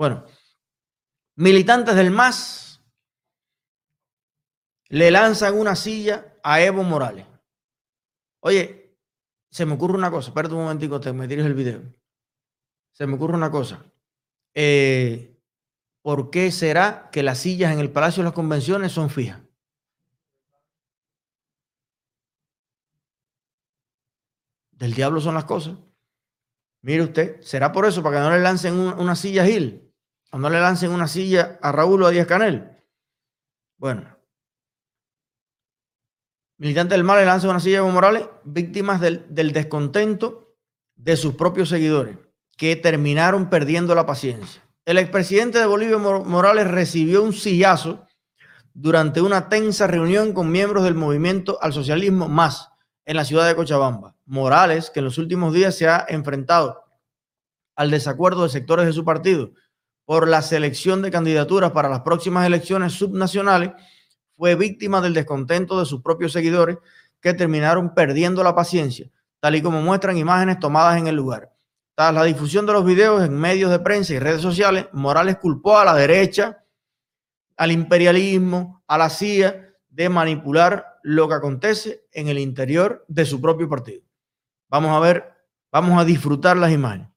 Bueno, militantes del MAS le lanzan una silla a Evo Morales. Oye, se me ocurre una cosa, espérate un momentico, te me el video. Se me ocurre una cosa. Eh, ¿Por qué será que las sillas en el Palacio de las Convenciones son fijas? Del diablo son las cosas. Mire usted, ¿será por eso? Para que no le lancen una, silla a Gil, o no le lancen una silla a Raúl o a Díaz Canel. Bueno, militantes del mal le lanzan una silla a Morales, víctimas del, del descontento de sus propios seguidores, que terminaron perdiendo la paciencia. El expresidente de Bolivia, Morales, recibió un sillazo durante una tensa reunión con miembros del movimiento al socialismo más en la ciudad de Cochabamba. Morales, que en los últimos días se ha enfrentado al desacuerdo de sectores de su partido por la selección de candidaturas para las próximas elecciones subnacionales, fue víctima del descontento de sus propios seguidores que terminaron perdiendo la paciencia, tal y como muestran imágenes tomadas en el lugar. Tras la difusión de los videos en medios de prensa y redes sociales, Morales culpó a la derecha, al imperialismo, a la CIA de manipular lo que acontece en el interior de su propio partido. Vamos a ver, vamos a disfrutar las imágenes.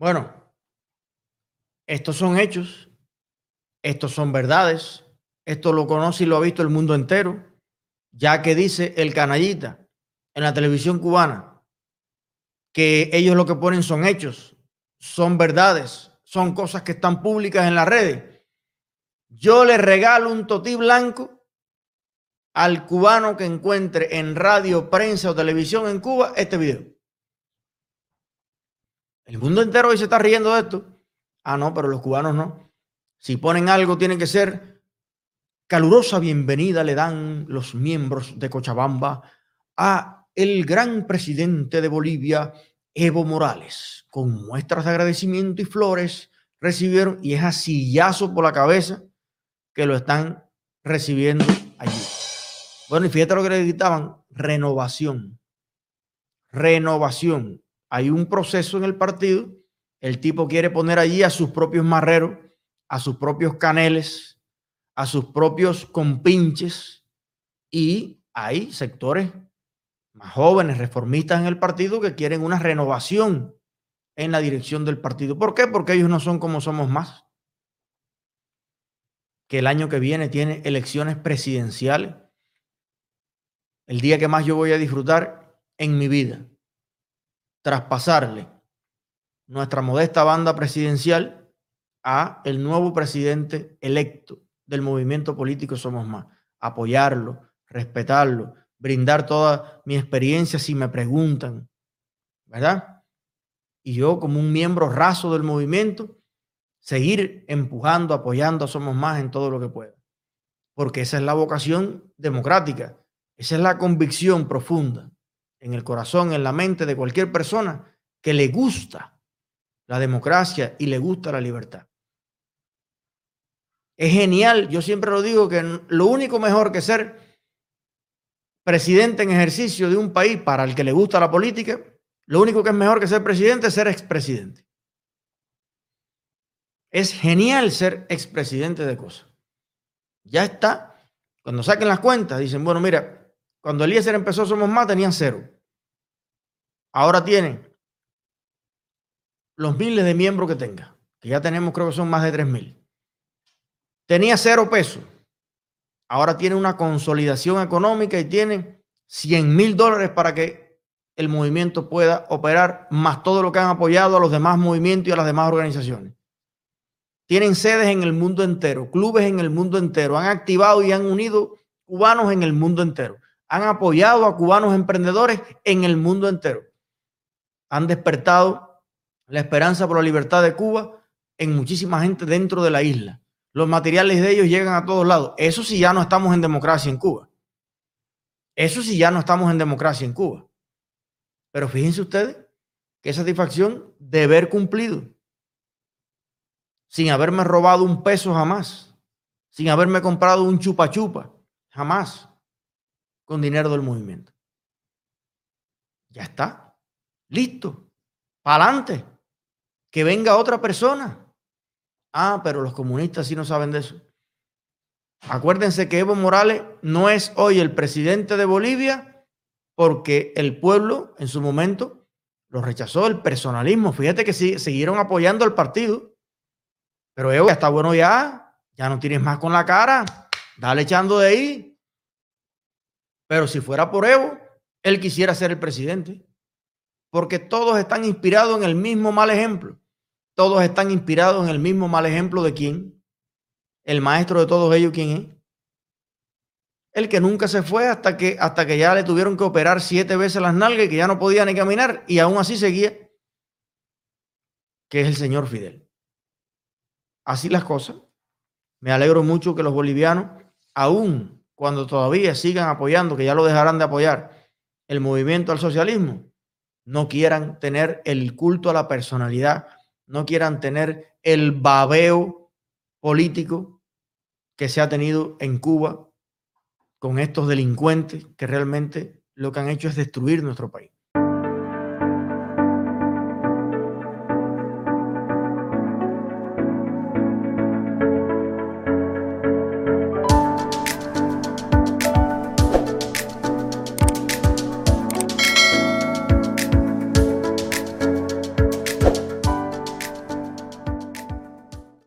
Bueno, estos son hechos, estos son verdades, esto lo conoce y lo ha visto el mundo entero, ya que dice el canallita en la televisión cubana que ellos lo que ponen son hechos, son verdades, son cosas que están públicas en las redes. Yo le regalo un totí blanco al cubano que encuentre en radio, prensa o televisión en Cuba este video. El mundo entero hoy se está riendo de esto. Ah, no, pero los cubanos no. Si ponen algo, tiene que ser calurosa bienvenida le dan los miembros de Cochabamba a el gran presidente de Bolivia, Evo Morales. Con muestras de agradecimiento y flores recibieron, y es a sillazo por la cabeza que lo están recibiendo allí. Bueno, y fíjate lo que le gritaban, renovación. Renovación hay un proceso en el partido, el tipo quiere poner allí a sus propios marreros, a sus propios caneles, a sus propios compinches y hay sectores más jóvenes, reformistas en el partido que quieren una renovación en la dirección del partido. ¿Por qué? Porque ellos no son como somos más. Que el año que viene tiene elecciones presidenciales. El día que más yo voy a disfrutar en mi vida traspasarle nuestra modesta banda presidencial a el nuevo presidente electo del movimiento político Somos Más. Apoyarlo, respetarlo, brindar toda mi experiencia si me preguntan, ¿verdad? Y yo como un miembro raso del movimiento, seguir empujando, apoyando Somos Más en todo lo que pueda. Porque esa es la vocación democrática, esa es la convicción profunda en el corazón, en la mente de cualquier persona que le gusta la democracia y le gusta la libertad. Es genial, yo siempre lo digo, que lo único mejor que ser presidente en ejercicio de un país para el que le gusta la política, lo único que es mejor que ser presidente es ser expresidente. Es genial ser expresidente de cosas. Ya está. Cuando saquen las cuentas, dicen, bueno, mira, cuando Eliezer empezó Somos Más, tenían cero. Ahora tienen los miles de miembros que tenga, que ya tenemos, creo que son más de tres mil. Tenía cero pesos. Ahora tiene una consolidación económica y tiene 100 mil dólares para que el movimiento pueda operar, más todo lo que han apoyado a los demás movimientos y a las demás organizaciones. Tienen sedes en el mundo entero, clubes en el mundo entero, han activado y han unido cubanos en el mundo entero, han apoyado a cubanos emprendedores en el mundo entero, han despertado la esperanza por la libertad de Cuba en muchísima gente dentro de la isla. Los materiales de ellos llegan a todos lados. Eso sí ya no estamos en democracia en Cuba. Eso sí ya no estamos en democracia en Cuba. Pero fíjense ustedes qué satisfacción de haber cumplido. Sin haberme robado un peso jamás. Sin haberme comprado un chupa chupa. Jamás. Con dinero del movimiento. Ya está. Listo. Para adelante. Que venga otra persona. Ah, pero los comunistas sí no saben de eso. Acuérdense que Evo Morales no es hoy el presidente de Bolivia porque el pueblo en su momento lo rechazó, el personalismo. Fíjate que sí, siguieron apoyando al partido. Pero Evo ya está bueno ya, ya no tienes más con la cara, dale echando de ahí. Pero si fuera por Evo, él quisiera ser el presidente. Porque todos están inspirados en el mismo mal ejemplo. Todos están inspirados en el mismo mal ejemplo de quién. El maestro de todos ellos, ¿quién es? El que nunca se fue hasta que, hasta que ya le tuvieron que operar siete veces las nalgas y que ya no podía ni caminar y aún así seguía, que es el señor Fidel. Así las cosas. Me alegro mucho que los bolivianos, aún cuando todavía sigan apoyando, que ya lo dejarán de apoyar, el movimiento al socialismo, no quieran tener el culto a la personalidad, no quieran tener el babeo político que se ha tenido en Cuba con estos delincuentes que realmente lo que han hecho es destruir nuestro país.